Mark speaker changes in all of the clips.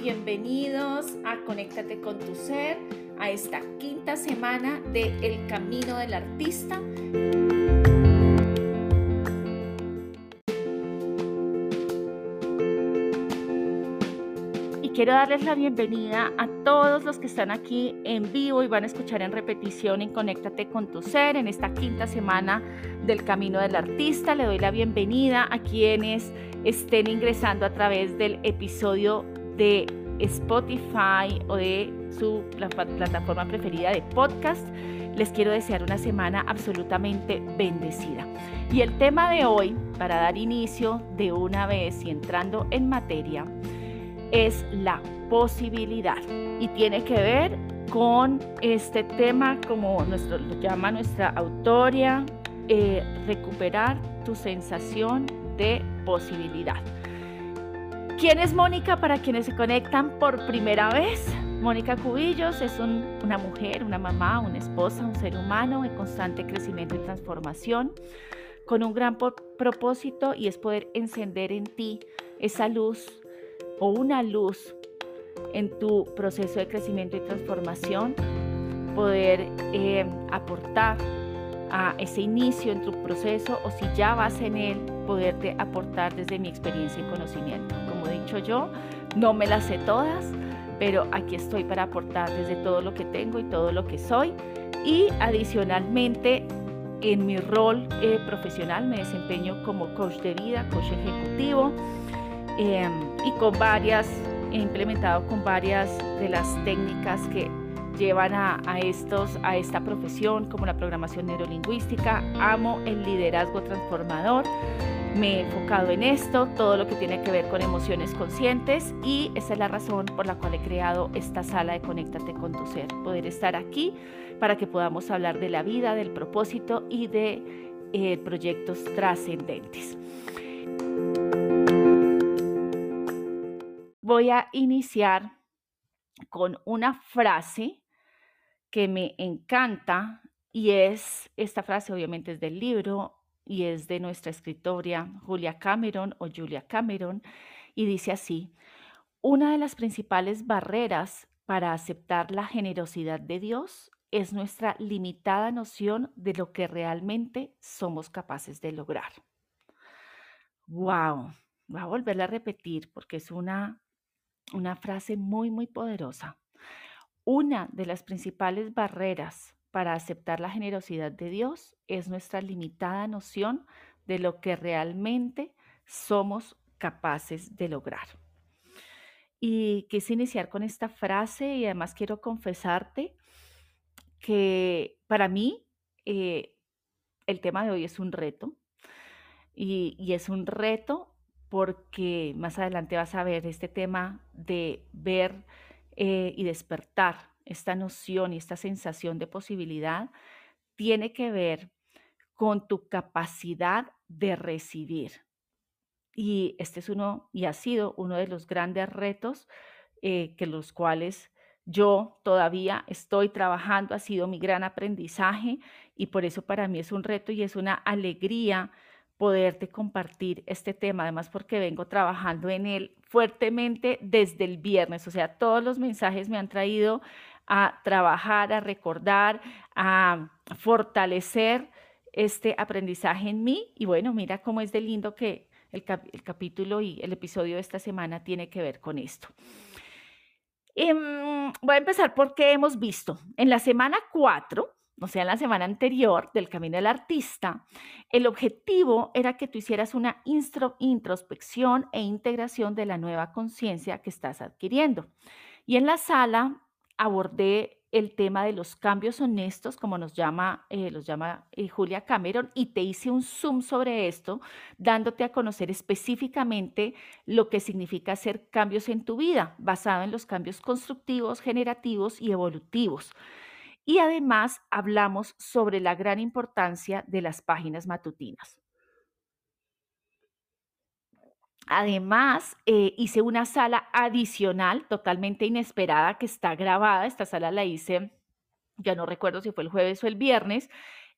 Speaker 1: bienvenidos a Conéctate con tu ser, a esta quinta semana de El Camino del Artista. Y quiero darles la bienvenida a todos los que están aquí en vivo y van a escuchar en repetición en Conéctate con tu ser en esta quinta semana del Camino del Artista. Le doy la bienvenida a quienes estén ingresando a través del episodio de Spotify o de su plataforma preferida de podcast. Les quiero desear una semana absolutamente bendecida. Y el tema de hoy, para dar inicio de una vez y entrando en materia, es la posibilidad y tiene que ver con este tema como nuestro, lo llama nuestra autoria, eh, recuperar tu sensación de posibilidad. ¿Quién es Mónica para quienes se conectan por primera vez? Mónica Cubillos es una mujer, una mamá, una esposa, un ser humano en constante crecimiento y transformación, con un gran propósito y es poder encender en ti esa luz o una luz en tu proceso de crecimiento y transformación, poder eh, aportar a ese inicio en tu proceso o si ya vas en él, poderte aportar desde mi experiencia y conocimiento. Como he dicho yo, no me las sé todas, pero aquí estoy para aportar desde todo lo que tengo y todo lo que soy. Y adicionalmente, en mi rol eh, profesional me desempeño como coach de vida, coach ejecutivo em, y con varias, he implementado con varias de las técnicas que llevan a, estos, a esta profesión como la programación neurolingüística. Amo el liderazgo transformador. Me he enfocado en esto, todo lo que tiene que ver con emociones conscientes y esa es la razón por la cual he creado esta sala de Conéctate con tu ser. Poder estar aquí para que podamos hablar de la vida, del propósito y de eh, proyectos trascendentes. Voy a iniciar con una frase que me encanta y es, esta frase obviamente es del libro y es de nuestra escritora Julia Cameron o Julia Cameron y dice así, una de las principales barreras para aceptar la generosidad de Dios es nuestra limitada noción de lo que realmente somos capaces de lograr. ¡Wow! Voy a volverla a repetir porque es una, una frase muy, muy poderosa. Una de las principales barreras para aceptar la generosidad de Dios es nuestra limitada noción de lo que realmente somos capaces de lograr. Y quise iniciar con esta frase y además quiero confesarte que para mí eh, el tema de hoy es un reto y, y es un reto porque más adelante vas a ver este tema de ver eh, y despertar esta noción y esta sensación de posibilidad tiene que ver con tu capacidad de recibir. Y este es uno, y ha sido uno de los grandes retos eh, que los cuales yo todavía estoy trabajando, ha sido mi gran aprendizaje y por eso para mí es un reto y es una alegría poderte compartir este tema, además porque vengo trabajando en él fuertemente desde el viernes, o sea, todos los mensajes me han traído a trabajar, a recordar, a fortalecer este aprendizaje en mí y bueno, mira cómo es de lindo que el, capítulo y el episodio de esta semana tiene que ver con esto. Em, voy a empezar porque hemos visto en la semana 4 o sea, en la semana anterior del Camino del Artista, el objetivo era que tú hicieras una introspección e integración de la nueva conciencia que estás adquiriendo. Y en la sala abordé el tema de los cambios honestos, como nos llama, eh, los llama eh, Julia Cameron, y te hice un zoom sobre esto, dándote a conocer específicamente lo que significa hacer cambios en tu vida, basado en los cambios constructivos, generativos y evolutivos. Y además hablamos sobre la gran importancia de las páginas matutinas. Además, eh, hice una sala adicional totalmente inesperada que está grabada. Esta sala la hice, ya no recuerdo si fue el jueves o el viernes,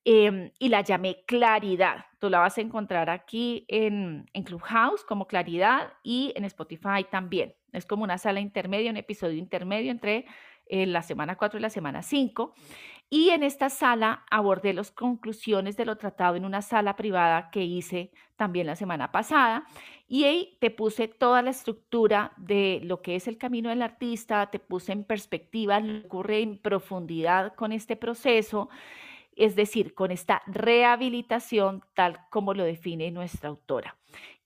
Speaker 1: Em, y la llamé Claridad. Tú la vas a encontrar aquí en, en Clubhouse como Claridad y en Spotify también. Es como una sala intermedia, un episodio intermedio entre eh, la semana 4 y la semana 5. Y en esta sala abordé las conclusiones de lo tratado en una sala privada que hice también la semana pasada. Y ahí te puse toda la estructura de lo que es el camino del artista, te puse en perspectiva lo que ocurre en profundidad con este proceso es decir, con esta rehabilitación tal como lo define nuestra autora.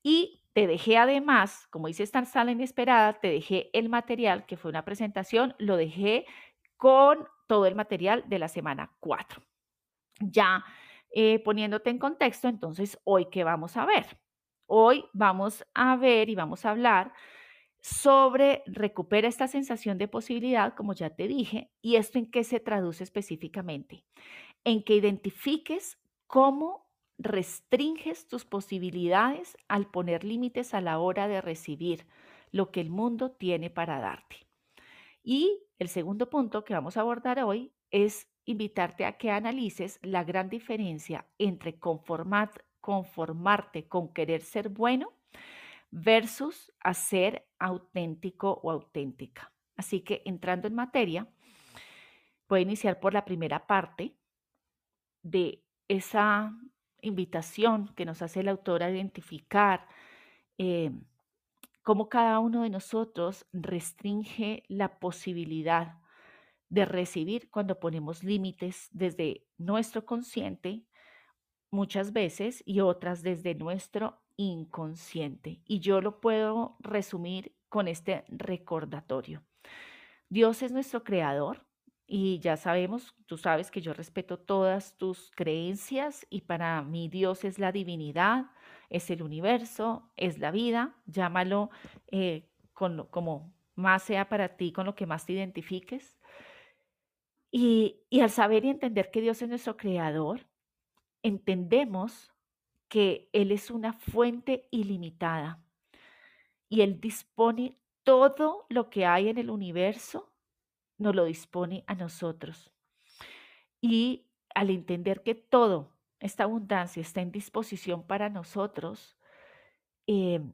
Speaker 1: Y te dejé además, como dice esta sala inesperada, te dejé el material, que fue una presentación, lo dejé con todo el material de la semana 4. Ya eh, poniéndote en contexto, entonces, hoy, ¿qué vamos a ver? Hoy vamos a ver y vamos a hablar sobre recupera esta sensación de posibilidad, como ya te dije, y esto en qué se traduce específicamente en que identifiques cómo restringes tus posibilidades al poner límites a la hora de recibir lo que el mundo tiene para darte. Y el segundo punto que vamos a abordar hoy es invitarte a que analices la gran diferencia entre conformarte con querer ser bueno versus hacer auténtico o auténtica. Así que entrando en materia, voy a iniciar por la primera parte de esa invitación que nos hace el autor a identificar eh, cómo cada uno de nosotros restringe la posibilidad de recibir cuando ponemos límites desde nuestro consciente muchas veces y otras desde nuestro inconsciente. Y yo lo puedo resumir con este recordatorio. Dios es nuestro creador, y ya sabemos, tú sabes que yo respeto todas tus creencias y para mí Dios es la divinidad, es el universo, es la vida, llámalo eh, con como más sea para ti, con lo que más te identifiques. Y, y al saber y entender que Dios es nuestro creador, entendemos que Él es una fuente ilimitada y Él dispone todo lo que hay en el universo nos lo dispone a nosotros. Y al entender que todo, esta abundancia está en disposición para nosotros, em,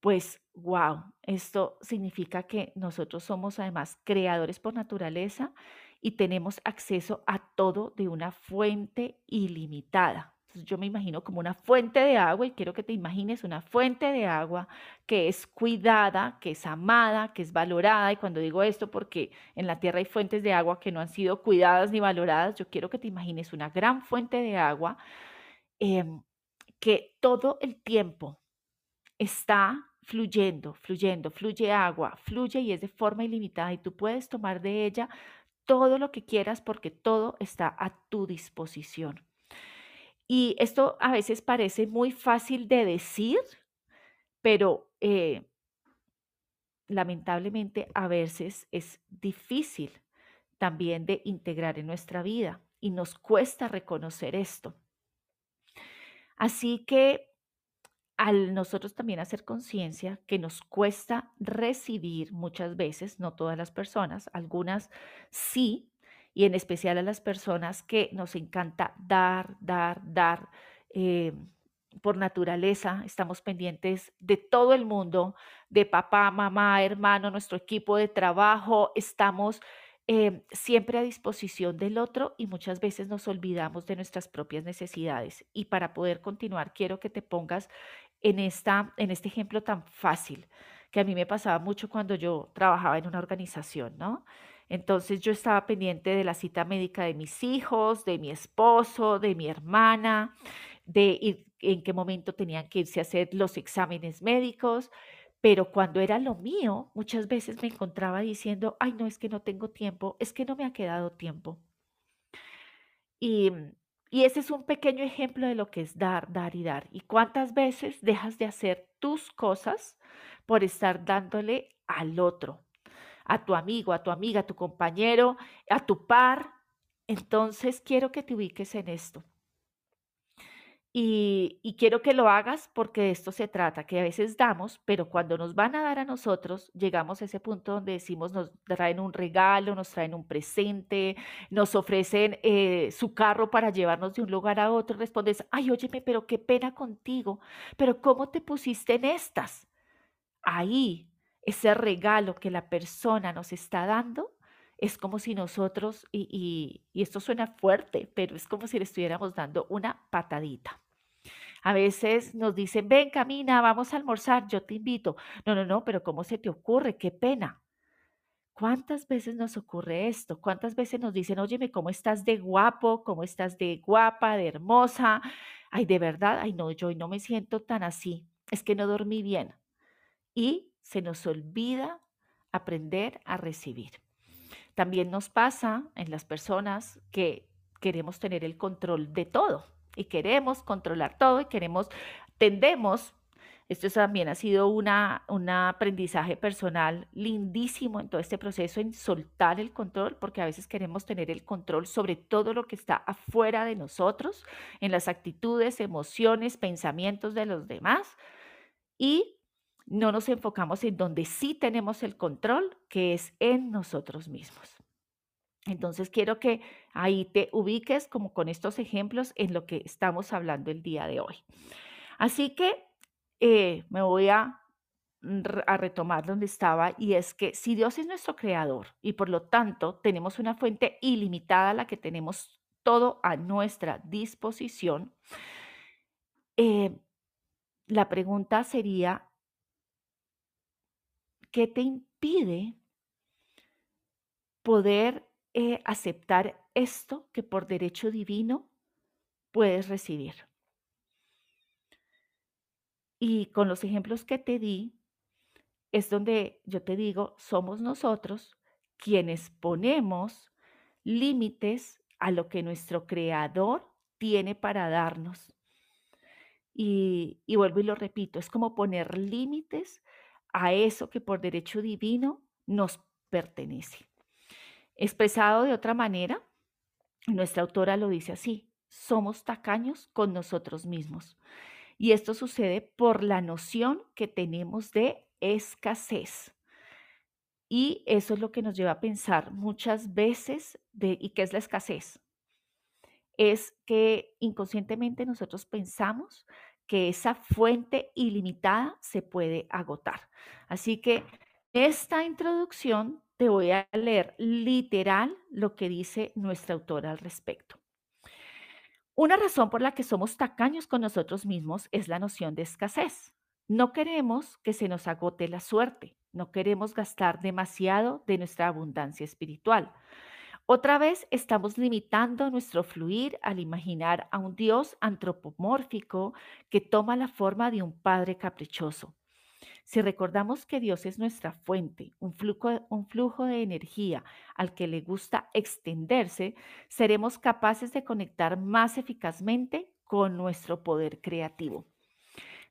Speaker 1: pues, wow, esto significa que nosotros somos además creadores por naturaleza y tenemos acceso a todo de una fuente ilimitada yo me imagino como una fuente de agua y quiero que te imagines una fuente de agua que es cuidada, que es amada, que es valorada. Y cuando digo esto, porque en la tierra hay fuentes de agua que no han sido cuidadas ni valoradas, yo quiero que te imagines una gran fuente de agua em, que todo el tiempo está fluyendo, fluyendo, fluye agua, fluye y es de forma ilimitada y tú puedes tomar de ella todo lo que quieras porque todo está a tu disposición. Y esto a veces parece muy fácil de decir, pero eh, lamentablemente a veces es difícil también de integrar en nuestra vida y nos cuesta reconocer esto. Así que al nosotros también hacer conciencia que nos cuesta recibir muchas veces, no todas las personas, algunas sí, y en especial a las personas que nos encanta dar, dar, dar. Eh, por naturaleza estamos pendientes de todo el mundo, de papá, mamá, hermano, nuestro equipo de trabajo, estamos eh, siempre a disposición del otro y muchas veces nos olvidamos de nuestras propias necesidades. Y para poder continuar, quiero que te pongas en, esta, en este ejemplo tan fácil que a mí me pasaba mucho cuando yo trabajaba en una organización, ¿no? Entonces yo estaba pendiente de la cita médica de mis hijos, de mi esposo, de mi hermana, de en qué momento tenían que irse a hacer los exámenes médicos, pero cuando era lo mío, muchas veces me encontraba diciendo, ay, no, es que no tengo tiempo, es que no me ha quedado tiempo. Y, y ese es un pequeño ejemplo de lo que es dar, dar y dar. ¿Y cuántas veces dejas de hacer tus cosas por estar dándole al otro? A tu amigo, a tu amiga, a tu compañero, a tu par. Entonces quiero que te ubiques en esto. Y, quiero que lo hagas porque de esto se trata, que a veces damos, pero cuando nos van a dar a nosotros, llegamos a ese punto donde decimos, nos traen un regalo, nos traen un presente, nos ofrecen eh, su carro para llevarnos de un lugar a otro, respondes, ay, óyeme, pero qué pena contigo, pero ¿cómo te pusiste en estas? Ahí, ese regalo que la persona nos está dando, es como si nosotros, y, esto suena fuerte, pero es como si le estuviéramos dando una patadita. A veces nos dicen, ven, camina, vamos a almorzar, yo te invito. No, no, no, pero ¿cómo se te ocurre? Qué pena. ¿Cuántas veces nos ocurre esto? ¿Cuántas veces nos dicen, óyeme, ¿cómo estás de guapo? ¿Cómo estás de guapa, de hermosa? Ay, de verdad, ay, no, yo no me siento tan así. Es que no dormí bien. Y se nos olvida aprender a recibir. También nos pasa en las personas que queremos tener el control de todo y queremos controlar todo y queremos, tendemos, esto también ha sido una, un aprendizaje personal lindísimo en todo este proceso, en soltar el control, porque a veces queremos tener el control sobre todo lo que está afuera de nosotros, en las actitudes, emociones, pensamientos de los demás. Y no nos enfocamos en donde sí tenemos el control, que es en nosotros mismos. Entonces quiero que ahí te ubiques como con estos ejemplos en lo que estamos hablando el día de hoy. Así que eh, me voy a, a retomar donde estaba y es que si Dios es nuestro creador y por lo tanto tenemos una fuente ilimitada, la que tenemos todo a nuestra disposición, eh, la pregunta sería, ¿Qué te impide poder eh, aceptar esto que por derecho divino puedes recibir? Y con los ejemplos que te di, es donde yo te digo, somos nosotros quienes ponemos límites a lo que nuestro creador tiene para darnos. Y, y, vuelvo y lo repito, es como poner límites a eso que por derecho divino nos pertenece. Expresado de otra manera, nuestra autora lo dice así, somos tacaños con nosotros mismos. Y esto sucede por la noción que tenemos de escasez. Y eso es lo que nos lleva a pensar muchas veces de, ¿y qué es la escasez? Es que inconscientemente nosotros pensamos que esa fuente ilimitada se puede agotar. Así que esta introducción te voy a leer literal lo que dice nuestra autora al respecto. Una razón por la que somos tacaños con nosotros mismos es la noción de escasez. No queremos que se nos agote la suerte, no queremos gastar demasiado de nuestra abundancia espiritual. Otra vez estamos limitando nuestro fluir al imaginar a un Dios antropomórfico que toma la forma de un Padre caprichoso. Si recordamos que Dios es nuestra fuente, un flujo, de energía al que le gusta extenderse, seremos capaces de conectar más eficazmente con nuestro poder creativo.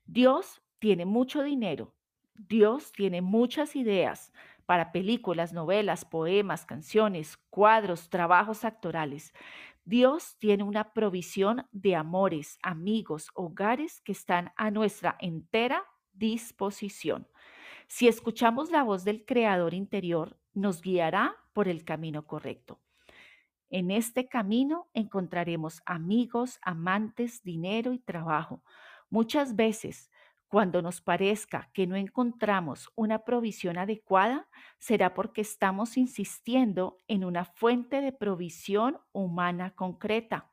Speaker 1: Dios tiene mucho dinero, Dios tiene muchas ideas, para películas, novelas, poemas, canciones, cuadros, trabajos actorales. Dios tiene una provisión de amores, amigos, hogares que están a nuestra entera disposición. Si escuchamos la voz del Creador interior, nos guiará por el camino correcto. En este camino encontraremos amigos, amantes, dinero y trabajo. Muchas veces cuando nos parezca que no encontramos una provisión adecuada, será porque estamos insistiendo en una fuente de provisión humana concreta.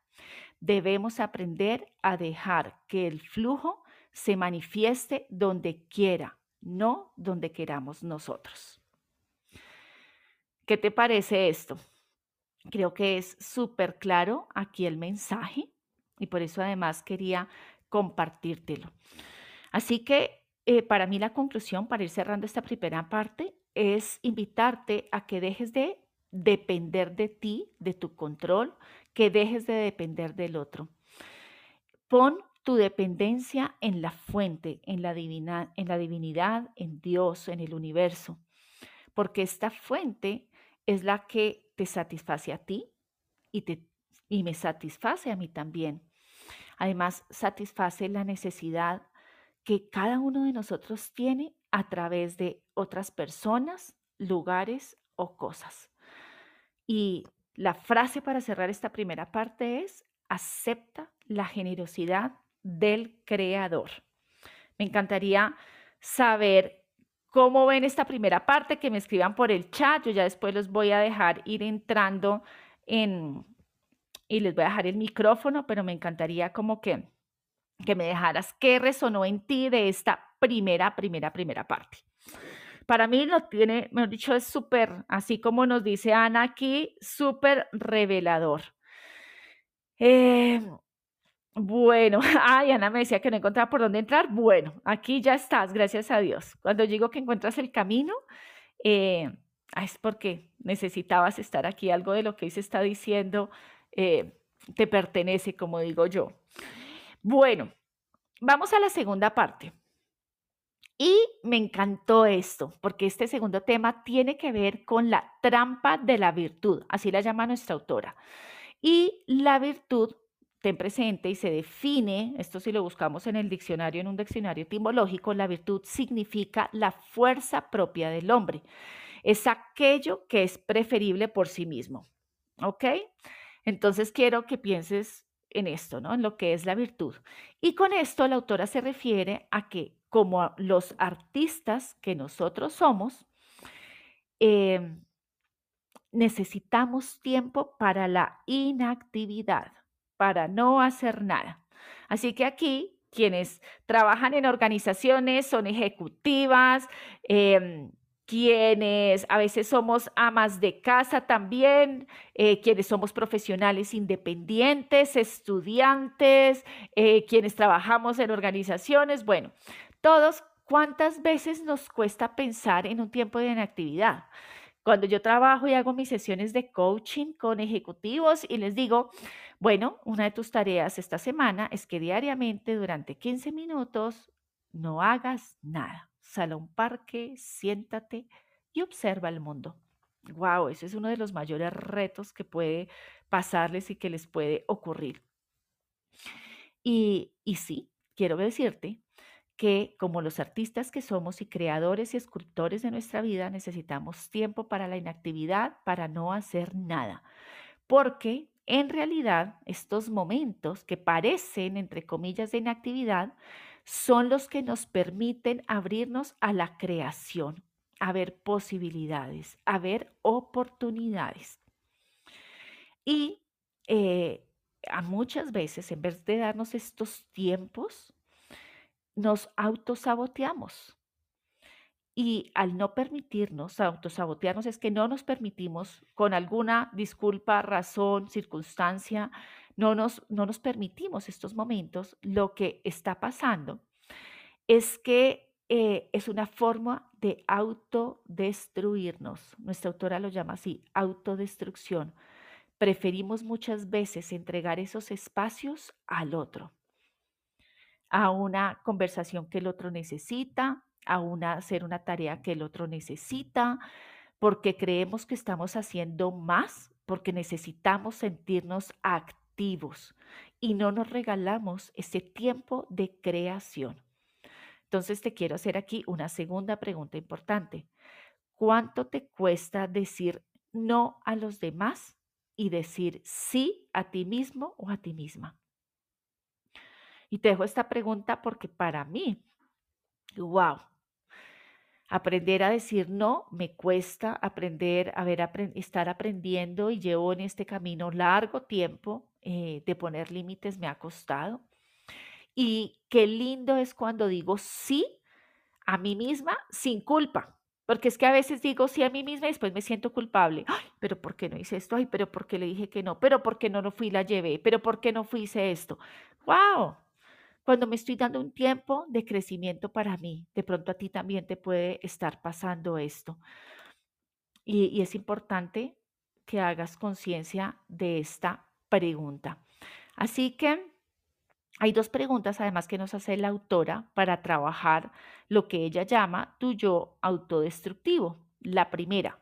Speaker 1: Debemos aprender a dejar que el flujo se manifieste donde quiera, no donde queramos nosotros. ¿Qué te parece esto? Creo que es súper claro aquí el mensaje y por eso además quería compartírtelo. Así que eh, para mí la conclusión, para ir cerrando esta primera parte, es invitarte a que dejes de depender de ti, de tu control, que dejes de depender del otro. Pon tu dependencia en la fuente, en la, divina, en la divinidad, en Dios, en el universo, porque esta fuente es la que te satisface a ti y, y me satisface a mí también. Además, satisface la necesidad que cada uno de nosotros tiene a través de otras personas, lugares o cosas. Y la frase para cerrar esta primera parte es, acepta la generosidad del Creador. Me encantaría saber cómo ven esta primera parte, que me escriban por el chat. Yo ya después los voy a dejar ir entrando en, y les voy a dejar el micrófono, pero me encantaría como que, que me dejaras qué resonó en ti de esta primera, primera, primera parte. Para mí lo tiene, mejor dicho, es súper, así como nos dice Ana aquí, súper revelador. Eh, bueno, ay, Ana me decía que no encontraba por dónde entrar. Bueno, aquí ya estás, gracias a Dios. Cuando digo que encuentras el camino, eh, es porque necesitabas estar aquí. Algo de lo que se está diciendo eh, te pertenece, como digo yo. Bueno, vamos a la segunda parte. Y me encantó esto, porque este segundo tema tiene que ver con la trampa de la virtud, así la llama nuestra autora. Y la virtud, ten presente y se define, esto si lo buscamos en el diccionario, en un diccionario etimológico, la virtud significa la fuerza propia del hombre. Es aquello que es preferible por sí mismo. ¿Ok? Entonces quiero que pienses en esto, ¿no? En lo que es la virtud. Y con esto la autora se refiere a que como los artistas que nosotros somos, em, necesitamos tiempo para la inactividad, para no hacer nada. Así que aquí quienes trabajan en organizaciones, son ejecutivas, em, quienes a veces somos amas de casa también, eh, quienes somos profesionales independientes, estudiantes, eh, quienes trabajamos en organizaciones. Bueno, todos, ¿cuántas veces nos cuesta pensar en un tiempo de inactividad? Cuando yo trabajo y hago mis sesiones de coaching con ejecutivos y les digo, bueno, una de tus tareas esta semana es que diariamente durante 15 minutos no hagas nada. Sal a un parque, siéntate y observa el mundo. Wow, ese es uno de los mayores retos que puede pasarles y que les puede ocurrir. Y, y sí, quiero decirte que como los artistas que somos y creadores y escultores de nuestra vida, necesitamos tiempo para la inactividad, para no hacer nada. Porque en realidad estos momentos que parecen, entre comillas, de inactividad, son los que nos permiten abrirnos a la creación, a ver posibilidades, a ver oportunidades. Y eh, a muchas veces, en vez de darnos estos tiempos, nos autosaboteamos. Y al no permitirnos autosabotearnos es que no nos permitimos, con alguna disculpa, razón, circunstancia, no nos, no nos permitimos estos momentos. Lo que está pasando es que eh, es una forma de autodestruirnos. Nuestra autora lo llama así, autodestrucción. Preferimos muchas veces entregar esos espacios al otro a una conversación que el otro necesita, a una, hacer una tarea que el otro necesita, porque creemos que estamos haciendo más, porque necesitamos sentirnos activos y no nos regalamos ese tiempo de creación. Entonces te quiero hacer aquí una segunda pregunta importante. ¿Cuánto te cuesta decir no a los demás y decir sí a ti mismo o a ti misma? Y te dejo esta pregunta porque para mí, wow, aprender a decir no me cuesta, aprender a ver, estar aprendiendo y llevo en este camino largo tiempo eh, de poner límites, me ha costado. Y qué lindo es cuando digo sí a mí misma sin culpa. Porque es que a veces digo sí a mí misma y después me siento culpable. Ay, pero ¿por qué no hice esto? Ay, pero ¿por qué le dije que no? Pero ¿por qué no lo fui la llevé? Pero ¿por qué no fui hice esto? ¡Wow! Cuando me estoy dando un tiempo de crecimiento para mí, de pronto a ti también te puede estar pasando esto. Y, es importante que hagas conciencia de esta pregunta. Así que hay dos preguntas además que nos hace la autora para trabajar lo que ella llama tu yo autodestructivo. La primera,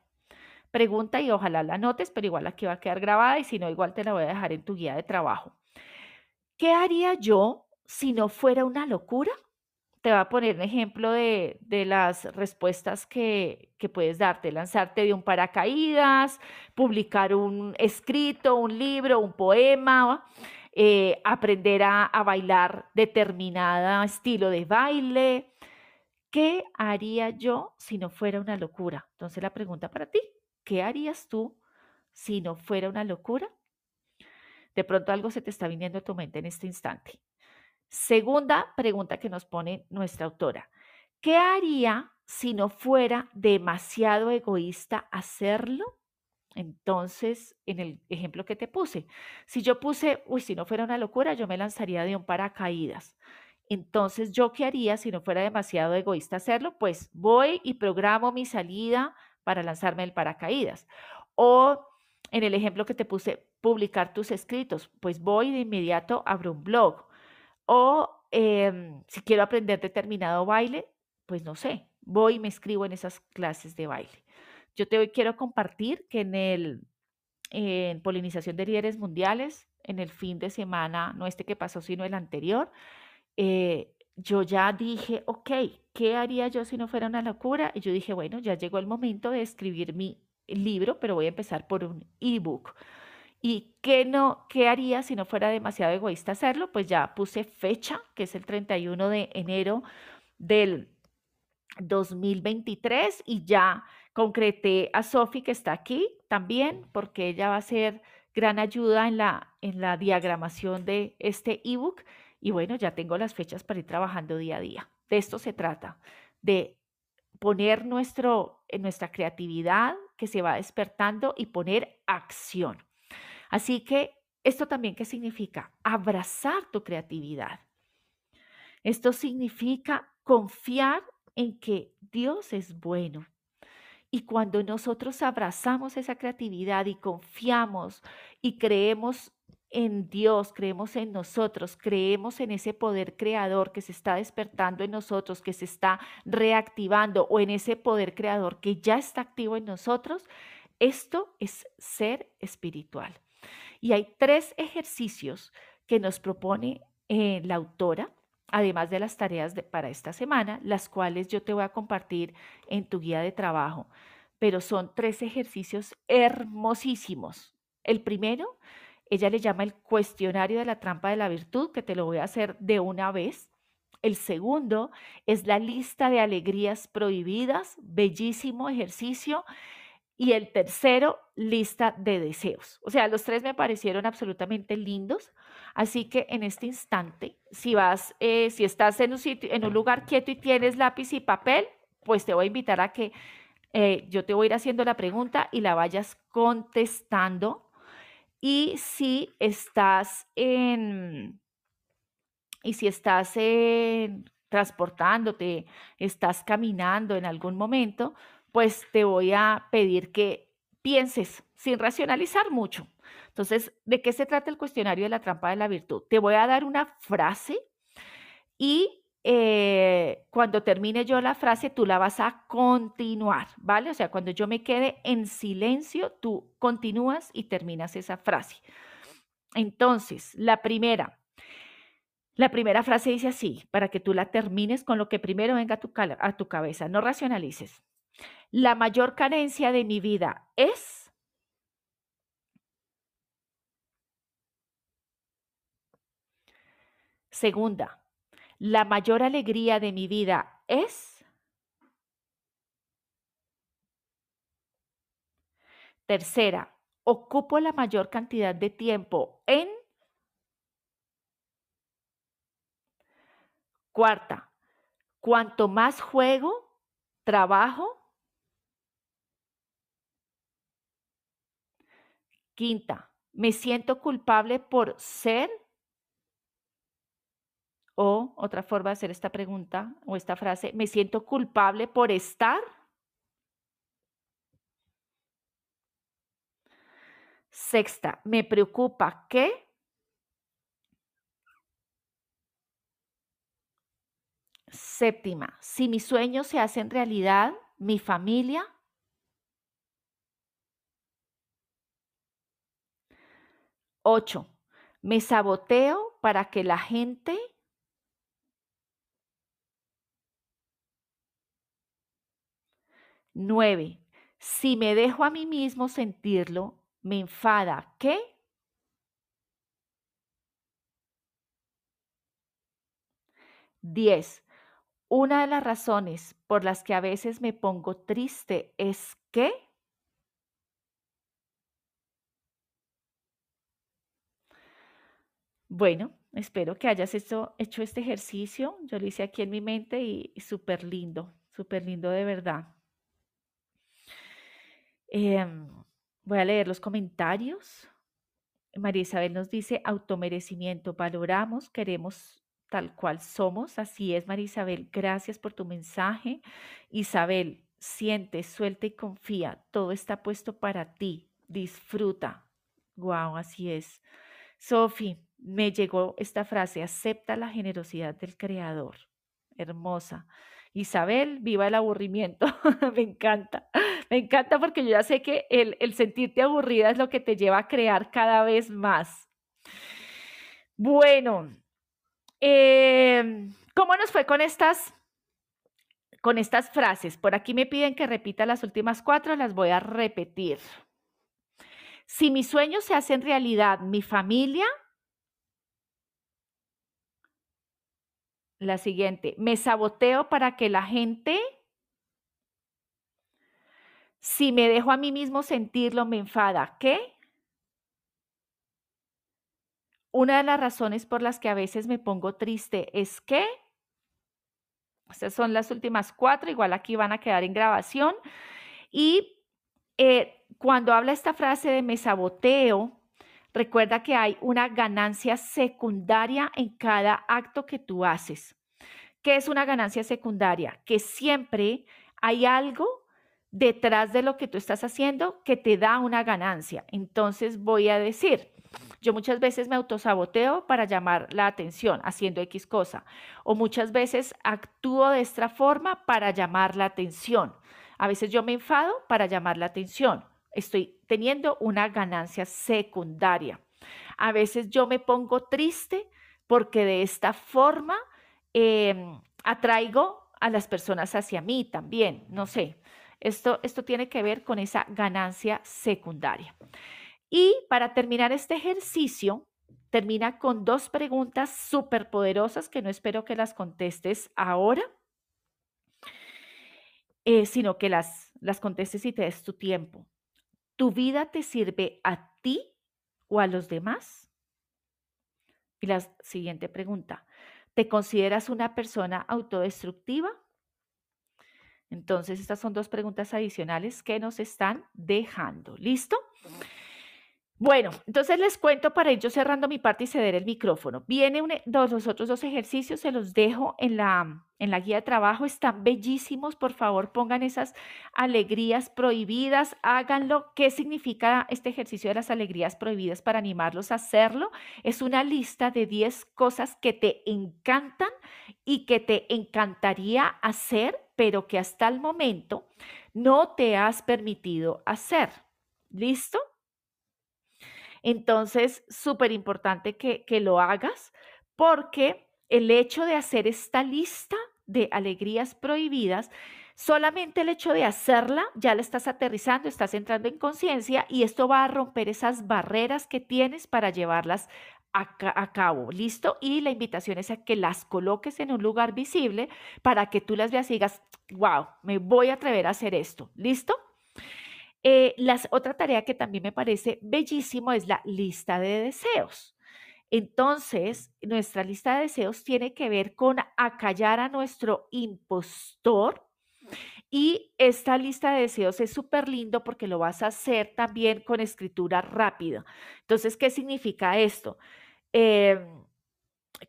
Speaker 1: pregunta y ojalá la notes, pero igual aquí va a quedar grabada y si no, igual te la voy a dejar en tu guía de trabajo. ¿qué haría yo si no fuera una locura? Te voy a poner un ejemplo de, las respuestas que, puedes darte. Lanzarte de un paracaídas, publicar un escrito, un libro, un poema, eh, aprender a, a bailar determinado estilo de baile. ¿Qué haría yo si no fuera una locura? Entonces la pregunta para ti, ¿qué harías tú si no fuera una locura? De pronto algo se te está viniendo a tu mente en este instante. Segunda pregunta que nos pone nuestra autora. ¿Qué haría si no fuera demasiado egoísta hacerlo? Entonces, en el ejemplo que te puse, si yo puse, uy, si no fuera una locura, yo me lanzaría de un paracaídas. Entonces, ¿yo qué haría si no fuera demasiado egoísta hacerlo? Pues voy y programo mi salida para lanzarme del paracaídas. O en el ejemplo que te puse, publicar tus escritos, pues voy de inmediato, abro un blog. O em, si quiero aprender determinado baile, pues no sé, voy y me escribo en esas clases de baile. Yo te quiero compartir que en el en polinización de líderes mundiales, en el fin de semana, no este que pasó, sino el anterior, eh, yo ya dije, ok, ¿qué haría yo si no fuera una locura? Y yo dije, bueno, ya llegó el momento de escribir mi libro, pero voy a empezar por un ebook. ¿Y qué, no, qué haría si no fuera demasiado egoísta hacerlo? Pues ya puse fecha, que es el 31 de enero del 2023 y ya concreté a Sofi que está aquí también porque ella va a ser gran ayuda en la, en la diagramación de este ebook y bueno, ya tengo las fechas para ir trabajando día a día. De esto se trata, de poner nuestro, nuestra creatividad que se va despertando y poner acción. Así que, ¿esto también qué significa? Abrazar tu creatividad. Esto significa confiar en que Dios es bueno. Y cuando nosotros abrazamos esa creatividad y confiamos y creemos en Dios, creemos en nosotros, creemos en ese poder creador que se está despertando en nosotros, que se está reactivando o en ese poder creador que ya está activo en nosotros, esto es ser espiritual. Y hay tres ejercicios que nos propone eh, la autora, además de las tareas para esta semana, las cuales yo te voy a compartir en tu guía de trabajo. Pero son tres ejercicios hermosísimos. El primero, ella le llama el cuestionario de la trampa de la virtud, que te lo voy a hacer de una vez. El segundo es la lista de alegrías prohibidas, bellísimo ejercicio. Y el tercero, lista de deseos. O sea, los tres me parecieron absolutamente lindos. Así que en este instante, si vas, eh, si estás en un sitio, en un lugar quieto y tienes lápiz y papel, pues te voy a invitar a que eh, yo te voy a ir haciendo la pregunta y la vayas contestando. Y si estás en, y si estás en, transportándote, estás caminando en algún momento, pues te voy a pedir que pienses sin racionalizar mucho. Entonces, ¿de qué se trata el cuestionario de la trampa de la virtud? Te voy a dar una frase y eh, cuando termine yo la frase, tú la vas a continuar, ¿vale? O sea, cuando yo me quede en silencio, tú continúas y terminas esa frase. Entonces, la primera, la primera frase dice así, para que tú la termines con lo que primero venga a tu, a tu cabeza, no racionalices. La mayor carencia de mi vida es... Segunda, la mayor alegría de mi vida es... Tercera, ocupo la mayor cantidad de tiempo en... Cuarta, cuanto más juego, trabajo, Quinta, me siento culpable por ser o otra forma de hacer esta pregunta o esta frase, me siento culpable por estar. Sexta, me preocupa que. Séptima, si mis sueños se hacen realidad, mi familia Ocho, Me saboteo para que la gente Nueve. Si me dejo a mí mismo sentirlo, me enfada. ¿Qué? Diez. Una de las razones por las que a veces me pongo triste es que Bueno, espero que hayas hecho, este ejercicio. Yo lo hice aquí en mi mente y, súper lindo, súper lindo de verdad. Em, voy a leer los comentarios. María Isabel nos dice, automerecimiento, valoramos, queremos tal cual somos. Así es, María Isabel, gracias por tu mensaje. Isabel, siente, suelta y confía, todo está puesto para ti, disfruta. Wow, así es. Sofi, me llegó esta frase, acepta la generosidad del Creador. Hermosa. Isabel, viva el aburrimiento. me encanta. Me encanta porque yo ya sé que el, sentirte aburrida es lo que te lleva a crear cada vez más. Bueno, em, ¿cómo nos fue con estas, con estas frases? Por aquí me piden que repita las últimas cuatro, las voy a repetir. Si mis sueños se hacen realidad, mi familia La siguiente, me saboteo para que la gente, si me dejo a mí mismo sentirlo, me enfada. ¿Qué? Una de las razones por las que a veces me pongo triste es que, estas son las últimas cuatro, igual aquí van a quedar en grabación. Y eh, cuando habla esta frase de me saboteo, Recuerda que hay una ganancia secundaria en cada acto que tú haces. ¿Qué es una ganancia secundaria? Que siempre hay algo detrás de lo que tú estás haciendo que te da una ganancia. Entonces voy a decir, yo muchas veces me autosaboteo para llamar la atención haciendo X cosa o muchas veces actúo de esta forma para llamar la atención. A veces yo me enfado para llamar la atención estoy teniendo una ganancia secundaria. A veces yo me pongo triste porque de esta forma em, atraigo a las personas hacia mí también. No sé, esto, esto tiene que ver con esa ganancia secundaria. Y para terminar este ejercicio, termina con dos preguntas súper poderosas que no espero que las contestes ahora, eh, sino que las, las contestes y te des tu tiempo. ¿Tu vida te sirve a ti o a los demás? Y la siguiente pregunta, ¿te consideras una persona autodestructiva? Entonces, estas son dos preguntas adicionales que nos están dejando. ¿Listo? Bueno, entonces les cuento para ir yo cerrando mi parte y ceder el micrófono. Viene los otros dos ejercicios, se los dejo en la, en la guía de trabajo, están bellísimos, por favor pongan esas alegrías prohibidas, háganlo. ¿Qué significa este ejercicio de las alegrías prohibidas para animarlos a hacerlo? Es una lista de 10 cosas que te encantan y que te encantaría hacer, pero que hasta el momento no te has permitido hacer. ¿Listo? Entonces, súper importante que, que lo hagas porque el hecho de hacer esta lista de alegrías prohibidas, solamente el hecho de hacerla, ya la estás aterrizando, estás entrando en conciencia y esto va a romper esas barreras que tienes para llevarlas a, cabo. ¿Listo? Y la invitación es a que las coloques en un lugar visible para que tú las veas y digas, wow, me voy a atrever a hacer esto. ¿Listo? Eh, otra tarea que también me parece bellísimo es la lista de deseos. Entonces, nuestra lista de deseos tiene que ver con acallar a nuestro impostor. Y esta lista de deseos es súper lindo porque lo vas a hacer también con escritura rápida. Entonces, ¿qué significa esto? Em,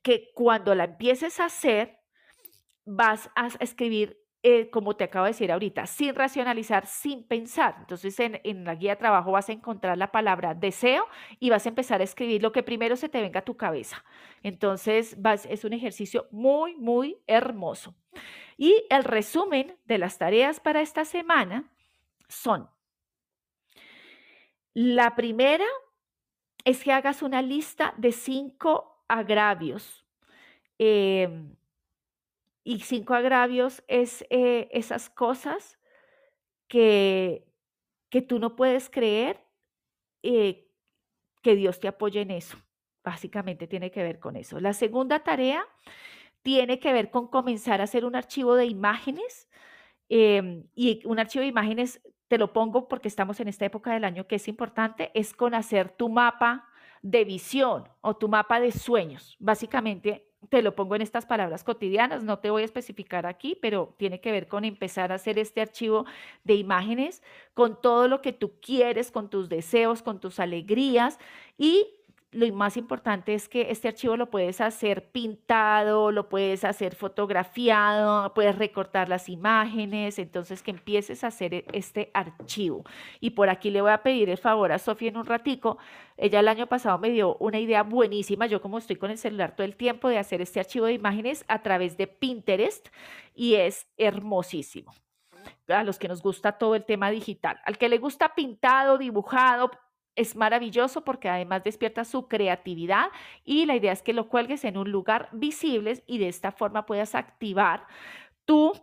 Speaker 1: que cuando la empieces a hacer, vas a escribir eh, como te acabo de decir ahorita, sin racionalizar, sin pensar. Entonces, en, la guía de trabajo vas a encontrar la palabra deseo y vas a empezar a escribir lo que primero se te venga a tu cabeza. Entonces, es un ejercicio muy, muy hermoso. Y el resumen de las tareas para esta semana son, la primera es que hagas una lista de cinco agravios. Em, y cinco agravios es eh, esas cosas que, que tú no puedes creer eh, que Dios te apoye en eso. Básicamente tiene que ver con eso. La segunda tarea tiene que ver con comenzar a hacer un archivo de imágenes. Em, y un archivo de imágenes, te lo pongo porque estamos en esta época del año que es importante, es con hacer tu mapa de visión o tu mapa de sueños. Básicamente te lo pongo en estas palabras cotidianas, no te voy a especificar aquí, pero tiene que ver con empezar a hacer este archivo de imágenes con todo lo que tú quieres, con tus deseos, con tus alegrías y lo más importante es que este archivo lo puedes hacer pintado, lo puedes hacer fotografiado, puedes recortar las imágenes, entonces que empieces a hacer e, este archivo. Y por aquí le voy a pedir el favor a Sofía en un ratico. Ella el año pasado me dio una idea buenísima, yo como estoy con el celular todo el tiempo, de hacer este archivo de imágenes a través de Pinterest y es hermosísimo a los que nos gusta todo el tema digital. Al que le gusta pintado, dibujado, es maravilloso porque además despierta su creatividad y la idea es que lo cuelgues en un lugar visible y de esta forma puedas activar tu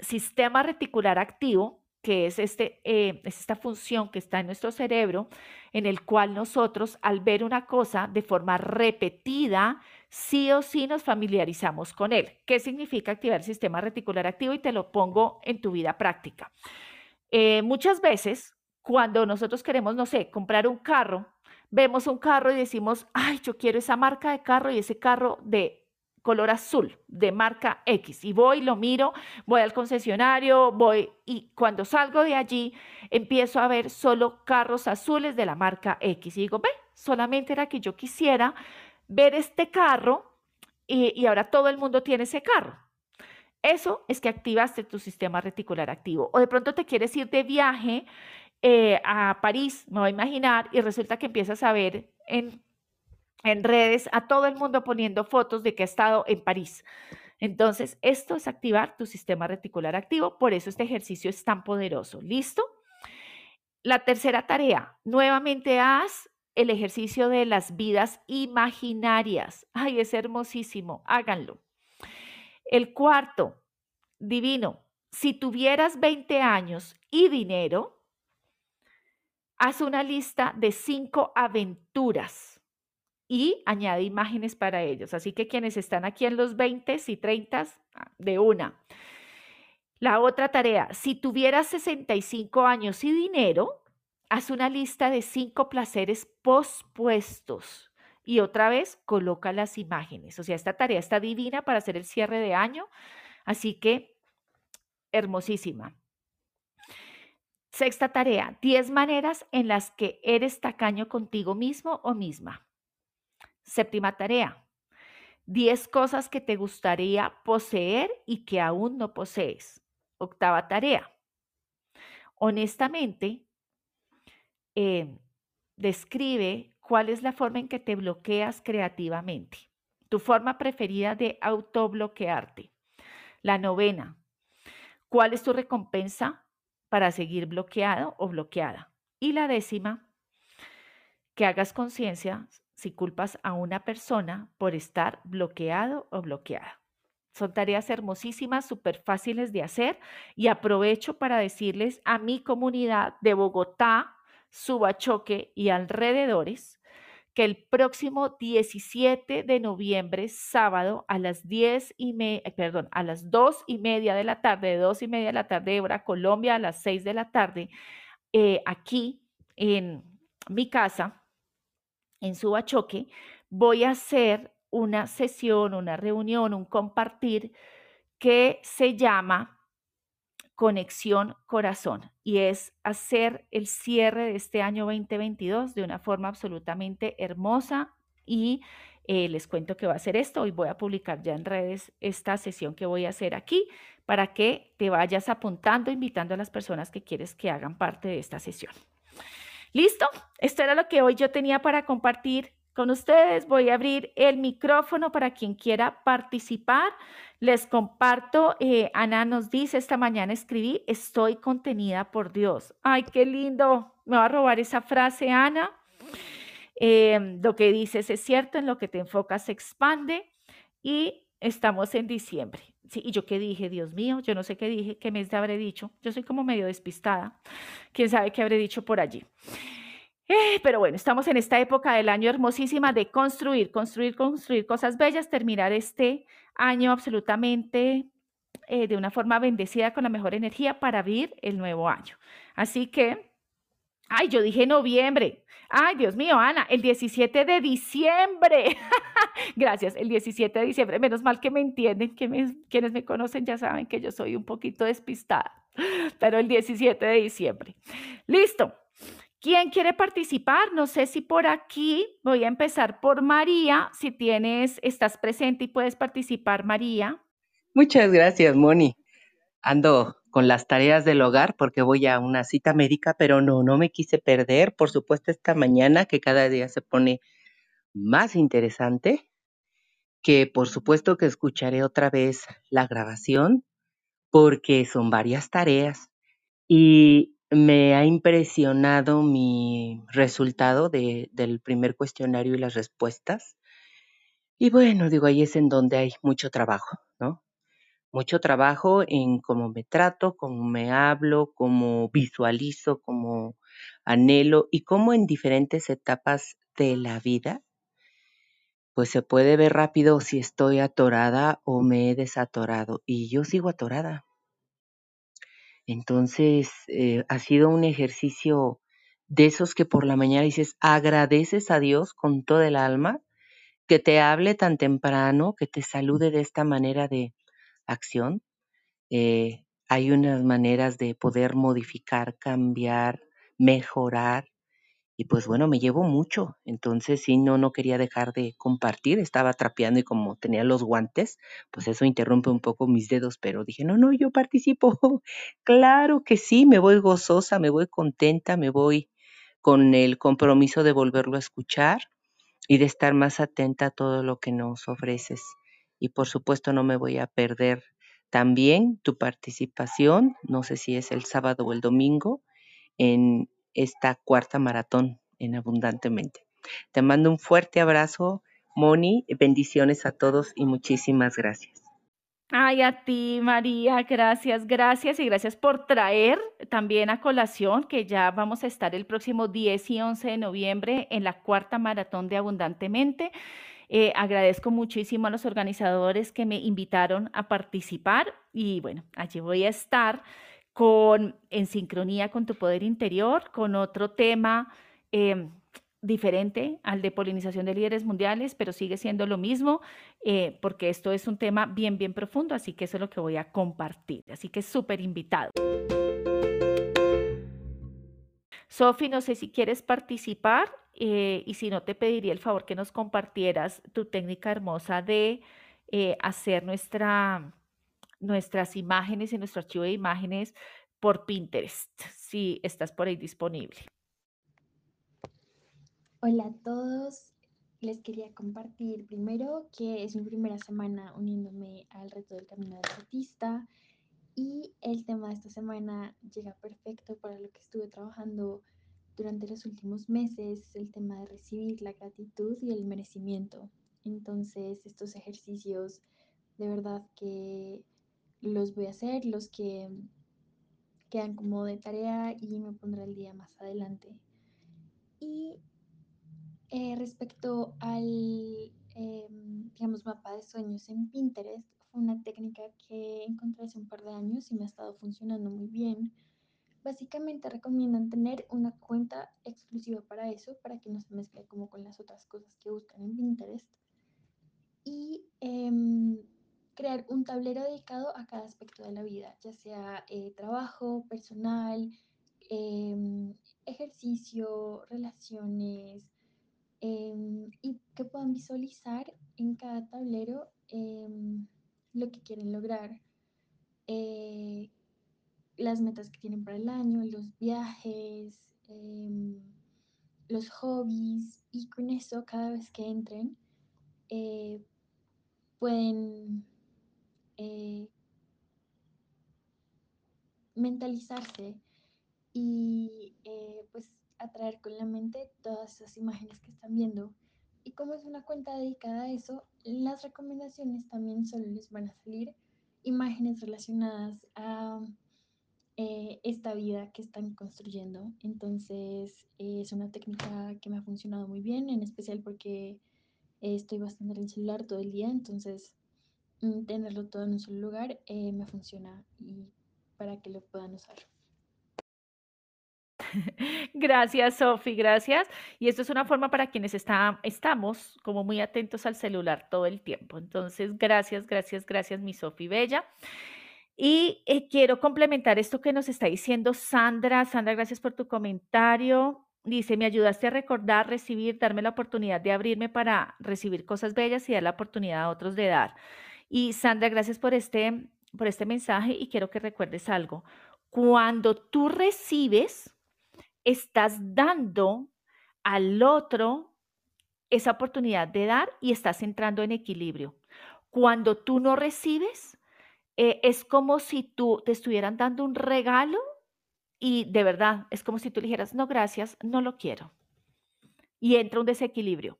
Speaker 1: sistema reticular activo, que es, este, eh, es esta función que está en nuestro cerebro, en el cual nosotros al ver una cosa de forma repetida, sí o sí nos familiarizamos con él. ¿Qué significa activar el sistema reticular activo? Y te lo pongo en tu vida práctica. Eh, muchas veces cuando nosotros queremos, no sé, comprar un carro, vemos un carro y decimos, ay, yo quiero esa marca de carro y ese carro de color azul, de marca X. Y voy, lo miro, voy al concesionario, voy y cuando salgo de allí empiezo a ver solo carros azules de la marca X. Y digo, ve, solamente era que yo quisiera ver este carro y, ahora todo el mundo tiene ese carro. Eso es que activaste tu sistema reticular activo. O de pronto te quieres ir de viaje eh, a París, me voy a imaginar, y resulta que empiezas a ver en, en redes a todo el mundo poniendo fotos de que ha estado en París. Entonces, esto es activar tu sistema reticular activo, por eso este ejercicio es tan poderoso. ¿Listo? La tercera tarea, nuevamente haz el ejercicio de las vidas imaginarias. Ay, es hermosísimo, háganlo. El cuarto, divino, si tuvieras 20 años y dinero, Haz una lista de cinco aventuras y añade imágenes para ellos. Así que quienes están aquí en los 20 y 30, ah, de una. La otra tarea, si tuvieras 65 años y dinero, haz una lista de cinco placeres pospuestos. Y otra vez, coloca las imágenes. O sea, esta tarea está divina para hacer el cierre de año. Así que, hermosísima. Sexta tarea, 10 maneras en las que eres tacaño contigo mismo o misma. Séptima tarea, 10 cosas que te gustaría poseer y que aún no posees. Octava tarea, honestamente, eh, describe cuál es la forma en que te bloqueas creativamente, tu forma preferida de autobloquearte. La novena, ¿cuál es tu recompensa para seguir bloqueado o bloqueada. Y la décima, que hagas conciencia si culpas a una persona por estar bloqueado o bloqueada. Son tareas hermosísimas, súper fáciles de hacer y aprovecho para decirles a mi comunidad de Bogotá, Subachoque y alrededores que el próximo 17 de noviembre, sábado, a las 10 y media, eh, perdón, a las 2 y media de la tarde, de 2 y media de la tarde de hora Colombia, a las 6 de la tarde, eh, aquí en mi casa, en Subachoque, voy a hacer una sesión, una reunión, un compartir que se llama conexión corazón y es hacer el cierre de este año 2022 de una forma absolutamente hermosa y eh, les cuento que va a ser esto. Hoy voy a publicar ya en redes esta sesión que voy a hacer aquí para que te vayas apuntando, invitando a las personas que quieres que hagan parte de esta sesión. ¿Listo? Esto era lo que hoy yo tenía para compartir con ustedes. Voy a abrir el micrófono para quien quiera participar. Les comparto, eh, Ana nos dice, esta mañana escribí, estoy contenida por Dios. Ay, qué lindo. Me va a robar esa frase, Ana. Em, lo que dices es cierto, en lo que te enfocas se expande y estamos en diciembre. Sí, y yo qué dije, Dios mío, yo no sé qué dije, qué mes te habré dicho. Yo soy como medio despistada. Quién sabe qué habré dicho por allí. Eh, pero bueno, estamos en esta época del año hermosísima de construir, construir, construir cosas bellas, terminar este año absolutamente eh, de una forma bendecida con la mejor energía para abrir el nuevo año. Así que, ay, yo dije noviembre. Ay, Dios mío, Ana, el 17 de diciembre. Gracias, el 17 de diciembre. Menos mal que me entienden, quienes me conocen ya saben que yo soy un poquito despistada, pero el 17 de diciembre. Listo. ¿Quién quiere participar? No sé si por aquí voy a empezar por María. Si tienes, estás presente y puedes participar, María.
Speaker 2: Muchas gracias, Moni. Ando con las tareas del hogar porque voy a una cita médica, pero no, no me quise perder, por supuesto, esta mañana que cada día se pone más interesante, que por supuesto que escucharé otra vez la grabación porque son varias tareas y me ha impresionado mi resultado del primer cuestionario y las respuestas. Y bueno, digo, ahí es en donde hay mucho trabajo, ¿no? mucho trabajo en cómo me trato, cómo me hablo, cómo visualizo, cómo anhelo y cómo en diferentes etapas de la vida, pues se puede ver rápido si estoy atorada o me he desatorado y yo sigo atorada. Entonces, eh, ha sido un ejercicio de esos que por la mañana dices, agradeces a Dios con toda el alma, que te hable tan temprano, que te salude de esta manera de, acción. Eh, hay unas maneras de poder modificar, cambiar, mejorar. Y pues bueno, me llevo mucho. Entonces, sí, no, no quería dejar de compartir. Estaba trapeando y como tenía los guantes, pues eso interrumpe un poco mis dedos, pero dije, no, no, yo participo. claro que sí, me voy gozosa, me voy contenta, me voy con el compromiso de volverlo a escuchar y de estar más atenta a todo lo que nos ofreces y por supuesto no me voy a perder también tu participación, no sé si es el sábado o el domingo, en esta cuarta maratón en Abundantemente. Te mando un fuerte abrazo, Moni, bendiciones a todos y muchísimas gracias.
Speaker 1: Ay, a ti, María, gracias, gracias y gracias por traer también a colación que ya vamos a estar el próximo 10 y 11 de noviembre en la cuarta maratón de Abundantemente. Eh, agradezco muchísimo a los organizadores que me invitaron a participar y bueno, allí voy a estar con en sincronía con tu poder interior, con otro tema em, diferente al de polinización de líderes mundiales, pero sigue siendo lo mismo, eh, porque esto es un tema bien, bien profundo, así que eso es lo que voy a compartir. Así que súper invitado. Sofi, no sé si quieres participar eh, y si no, te pediría el favor que nos compartieras tu técnica hermosa de eh, hacer nuestra, nuestras imágenes y nuestro archivo de imágenes por Pinterest, si estás por ahí disponible.
Speaker 3: Hola a todos, les quería compartir primero que es mi primera semana uniéndome al reto del camino del artista y el tema de esta semana llega perfecto para lo que estuve trabajando durante los últimos meses es el tema de recibir la gratitud y el merecimiento. Entonces, estos ejercicios de verdad que los voy a hacer, los que quedan como de tarea y me pondré el día más adelante. Y eh, respecto al, em, digamos, mapa de sueños en Pinterest, fue una técnica que encontré hace un par de años y me ha estado funcionando muy bien Básicamente recomiendan tener una cuenta exclusiva para eso, para que no se mezcle como con las otras cosas que buscan en Pinterest. Y em, crear un tablero dedicado a cada aspecto de la vida, ya sea eh, trabajo, personal, em, ejercicio, relaciones, em, y que puedan visualizar en cada tablero lo que quieren lograr. Eh, las metas que tienen para el año, los viajes, em, los hobbies y con eso cada vez que entren eh, pueden eh, mentalizarse y eh, pues atraer con la mente todas esas imágenes que están viendo. Y como es una cuenta dedicada a eso, las recomendaciones también solo les van a salir imágenes relacionadas a eh, esta vida que están construyendo. Entonces es una técnica que me ha funcionado muy bien, en especial porque estoy bastante en el celular todo el día, entonces tenerlo todo en un solo lugar eh, me funciona para que lo puedan usar.
Speaker 1: Gracias, Sofi, gracias. Y esto es una forma para quienes está, estamos como muy atentos al celular todo el tiempo. Entonces, gracias, gracias, gracias, mi Sofi Bella. Y eh, quiero complementar esto que nos está diciendo Sandra. Sandra, gracias por tu comentario. Dice, me ayudaste a recordar, recibir, darme la oportunidad de abrirme para recibir cosas bellas y dar la oportunidad a otros de dar. Y Sandra, gracias por este, por este mensaje y quiero que recuerdes algo. Cuando tú recibes, estás dando al otro esa oportunidad de dar y estás entrando en equilibrio. Cuando tú no recibes, eh, es como si tú te estuvieran dando un regalo y de verdad es como si tú dijeras, no, gracias, no lo quiero. Y entra un desequilibrio.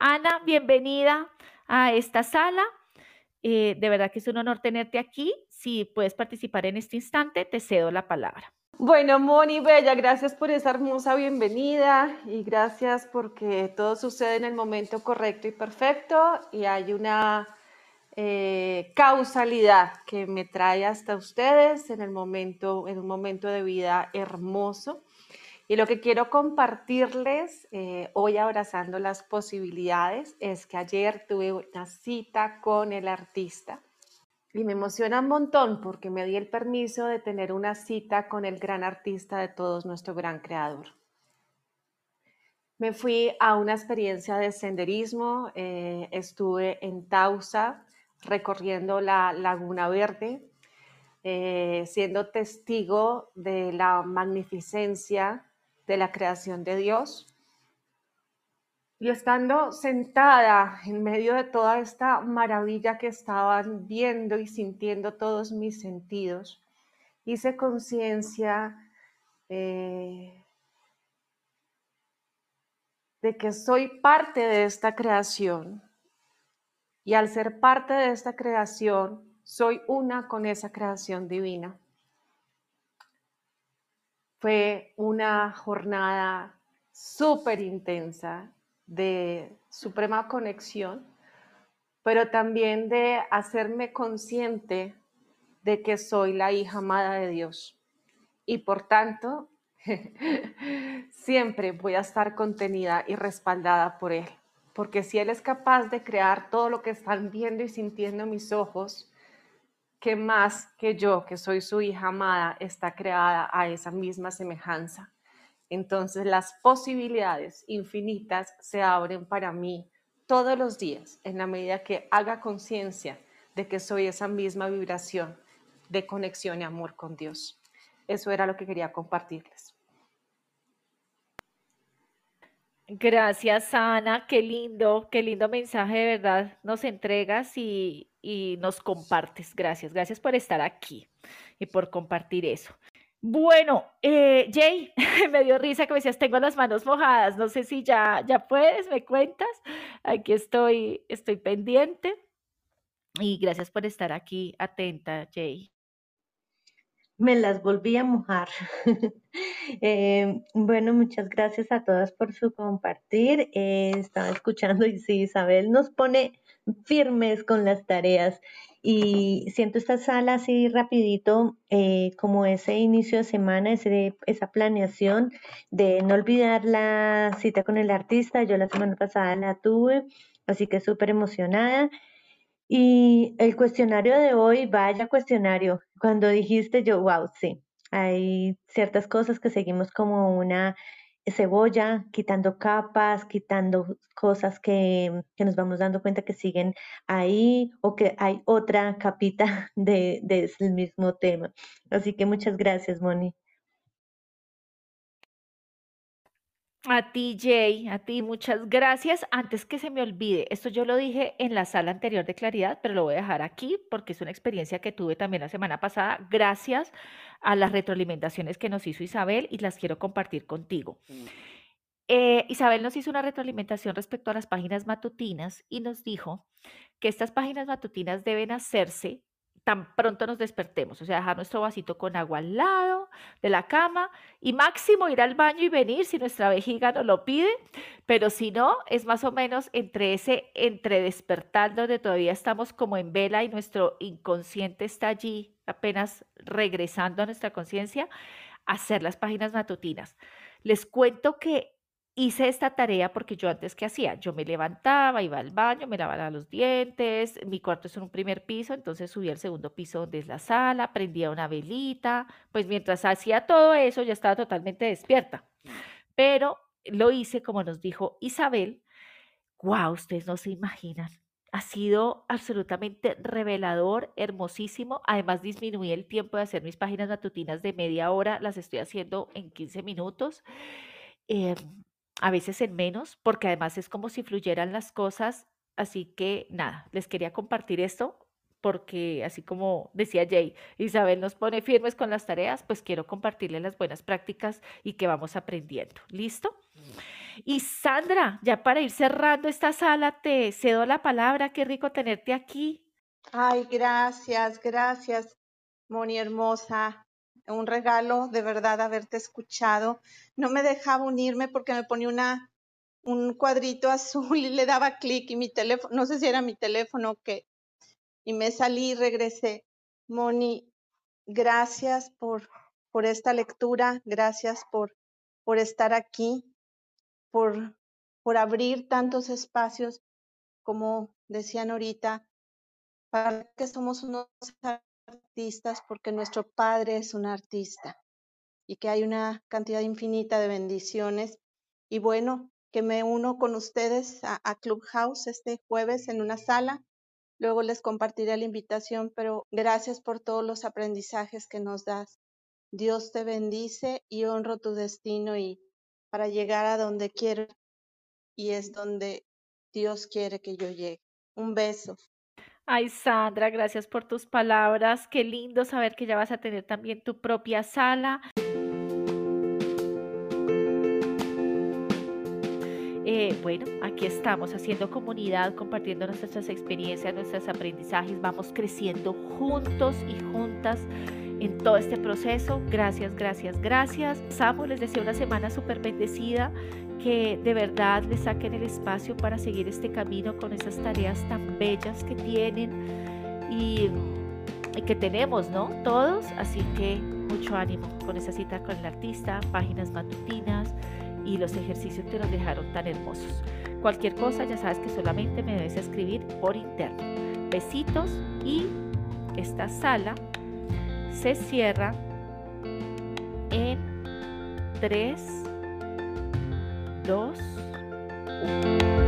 Speaker 1: Ana, bienvenida a esta sala. Eh, de verdad que es un honor tenerte aquí. Si puedes participar en este instante, te cedo la palabra.
Speaker 4: Bueno, Moni Bella, gracias por esa hermosa bienvenida y gracias porque todo sucede en el momento correcto y perfecto y hay una eh, causalidad que me trae hasta ustedes en el momento, en un momento de vida hermoso. Y lo que quiero compartirles eh, hoy abrazando las posibilidades es que ayer tuve una cita con el artista y me emociona un montón porque me di el permiso de tener una cita con el gran artista de todos, nuestro gran creador. Me fui a una experiencia de senderismo, eh, estuve en Tausa recorriendo la Laguna Verde, eh, siendo testigo de la magnificencia de la creación de Dios y estando sentada en medio de toda esta maravilla que estaban viendo y sintiendo todos mis sentidos, hice conciencia eh, de que soy parte de esta creación. Y al ser parte de esta creación, soy una con esa creación divina. Fue una jornada súper intensa de suprema conexión, pero también de hacerme consciente de que soy la hija amada de Dios. Y por tanto, siempre voy a estar contenida y respaldada por Él. Porque si Él es capaz de crear todo lo que están viendo y sintiendo mis ojos, que más que yo, que soy su hija amada, está creada a esa misma semejanza. Entonces las posibilidades infinitas se abren para mí todos los días en la medida que haga conciencia de que soy esa misma vibración de conexión y amor con Dios. Eso era lo que quería compartirles.
Speaker 1: Gracias, Ana. Qué lindo, qué lindo mensaje de verdad nos entregas y, y nos compartes. Gracias, gracias por estar aquí y por compartir eso. Bueno, eh, Jay, me dio risa que me decías, tengo las manos mojadas, no sé si ya, ya puedes, me cuentas. Aquí estoy, estoy pendiente. Y gracias por estar aquí atenta, Jay.
Speaker 5: Me las volví a mojar. Eh, bueno, muchas gracias a todas por su compartir. Eh, estaba escuchando y sí, Isabel nos pone firmes con las tareas y siento esta sala así rapidito, eh, como ese inicio de semana, ese, esa planeación de no olvidar la cita con el artista. Yo la semana pasada la tuve, así que súper emocionada. Y el cuestionario de hoy, vaya cuestionario. Cuando dijiste yo, wow, sí, hay ciertas cosas que seguimos como una cebolla, quitando capas, quitando cosas que, nos vamos dando cuenta que siguen ahí o que hay otra capita de, del mismo tema. Así que muchas gracias, Moni.
Speaker 1: A ti, Jay, a ti, muchas gracias. Antes que se me olvide, esto yo lo dije en la sala anterior de Claridad, pero lo voy a dejar aquí porque es una experiencia que tuve también la semana pasada, gracias a las retroalimentaciones que nos hizo Isabel y las quiero compartir contigo. Eh, Isabel nos hizo una retroalimentación respecto a las páginas matutinas y nos dijo que estas páginas matutinas deben hacerse tan pronto nos despertemos, o sea, dejar nuestro vasito con agua al lado de la cama y máximo ir al baño y venir si nuestra vejiga nos lo pide, pero si no, es más o menos entre ese, entre despertar donde todavía estamos como en vela y nuestro inconsciente está allí apenas regresando a nuestra conciencia, hacer las páginas matutinas. Les cuento que hice esta tarea porque yo antes, ¿qué hacía? Yo me levantaba, iba al baño, me lavaba los dientes, mi cuarto es en un primer piso, entonces subía al segundo piso donde es la sala, prendía una velita, pues mientras hacía todo eso ya estaba totalmente despierta. Pero lo hice como nos dijo Isabel, wow, ustedes no se imaginan. Ha sido absolutamente revelador, hermosísimo. Además, disminuí el tiempo de hacer mis páginas matutinas de media hora, las estoy haciendo en 15 minutos. Eh, a veces en menos, porque además es como si fluyeran las cosas. Así que nada, les quería compartir esto porque así como decía Jay, Isabel nos pone firmes con las tareas, pues quiero compartirle las buenas prácticas y que vamos aprendiendo. ¿Listo? Y Sandra, ya para ir cerrando esta sala, te cedo la palabra. Qué rico tenerte aquí.
Speaker 6: Ay, gracias, gracias, Moni hermosa un regalo de verdad haberte escuchado. No me dejaba unirme porque me ponía una, un cuadrito azul y le daba clic y mi teléfono, no sé si era mi teléfono que, y me salí y regresé. Moni, gracias por, por esta lectura, gracias por, por estar aquí, por, por abrir tantos espacios, como decían ahorita, para que somos unos artistas porque nuestro Padre es un artista y que hay una cantidad infinita de bendiciones. Y bueno, que me uno con ustedes a, Clubhouse este jueves en una sala. Luego les compartiré la invitación, pero gracias por todos los aprendizajes que nos das. Dios te bendice y honro tu destino y para llegar a donde quiero y es donde Dios quiere que yo llegue. Un beso.
Speaker 1: Ay, Sandra, gracias por tus palabras. Qué lindo saber que ya vas a tener también tu propia sala. Eh, bueno, aquí estamos haciendo comunidad, compartiendo nuestras experiencias, nuestros aprendizajes. Vamos creciendo juntos y juntas en todo este proceso. Gracias, gracias, gracias. Samuel les deseo una semana súper bendecida que de verdad le saquen el espacio para seguir este camino con esas tareas tan bellas que tienen y, que tenemos, ¿no? Todos, así que mucho ánimo con esa cita con el artista, páginas matutinas y los ejercicios que nos dejaron tan hermosos. Cualquier cosa, ya sabes que solamente me debes escribir por interno. Besitos y esta sala se cierra en 3 2, 1.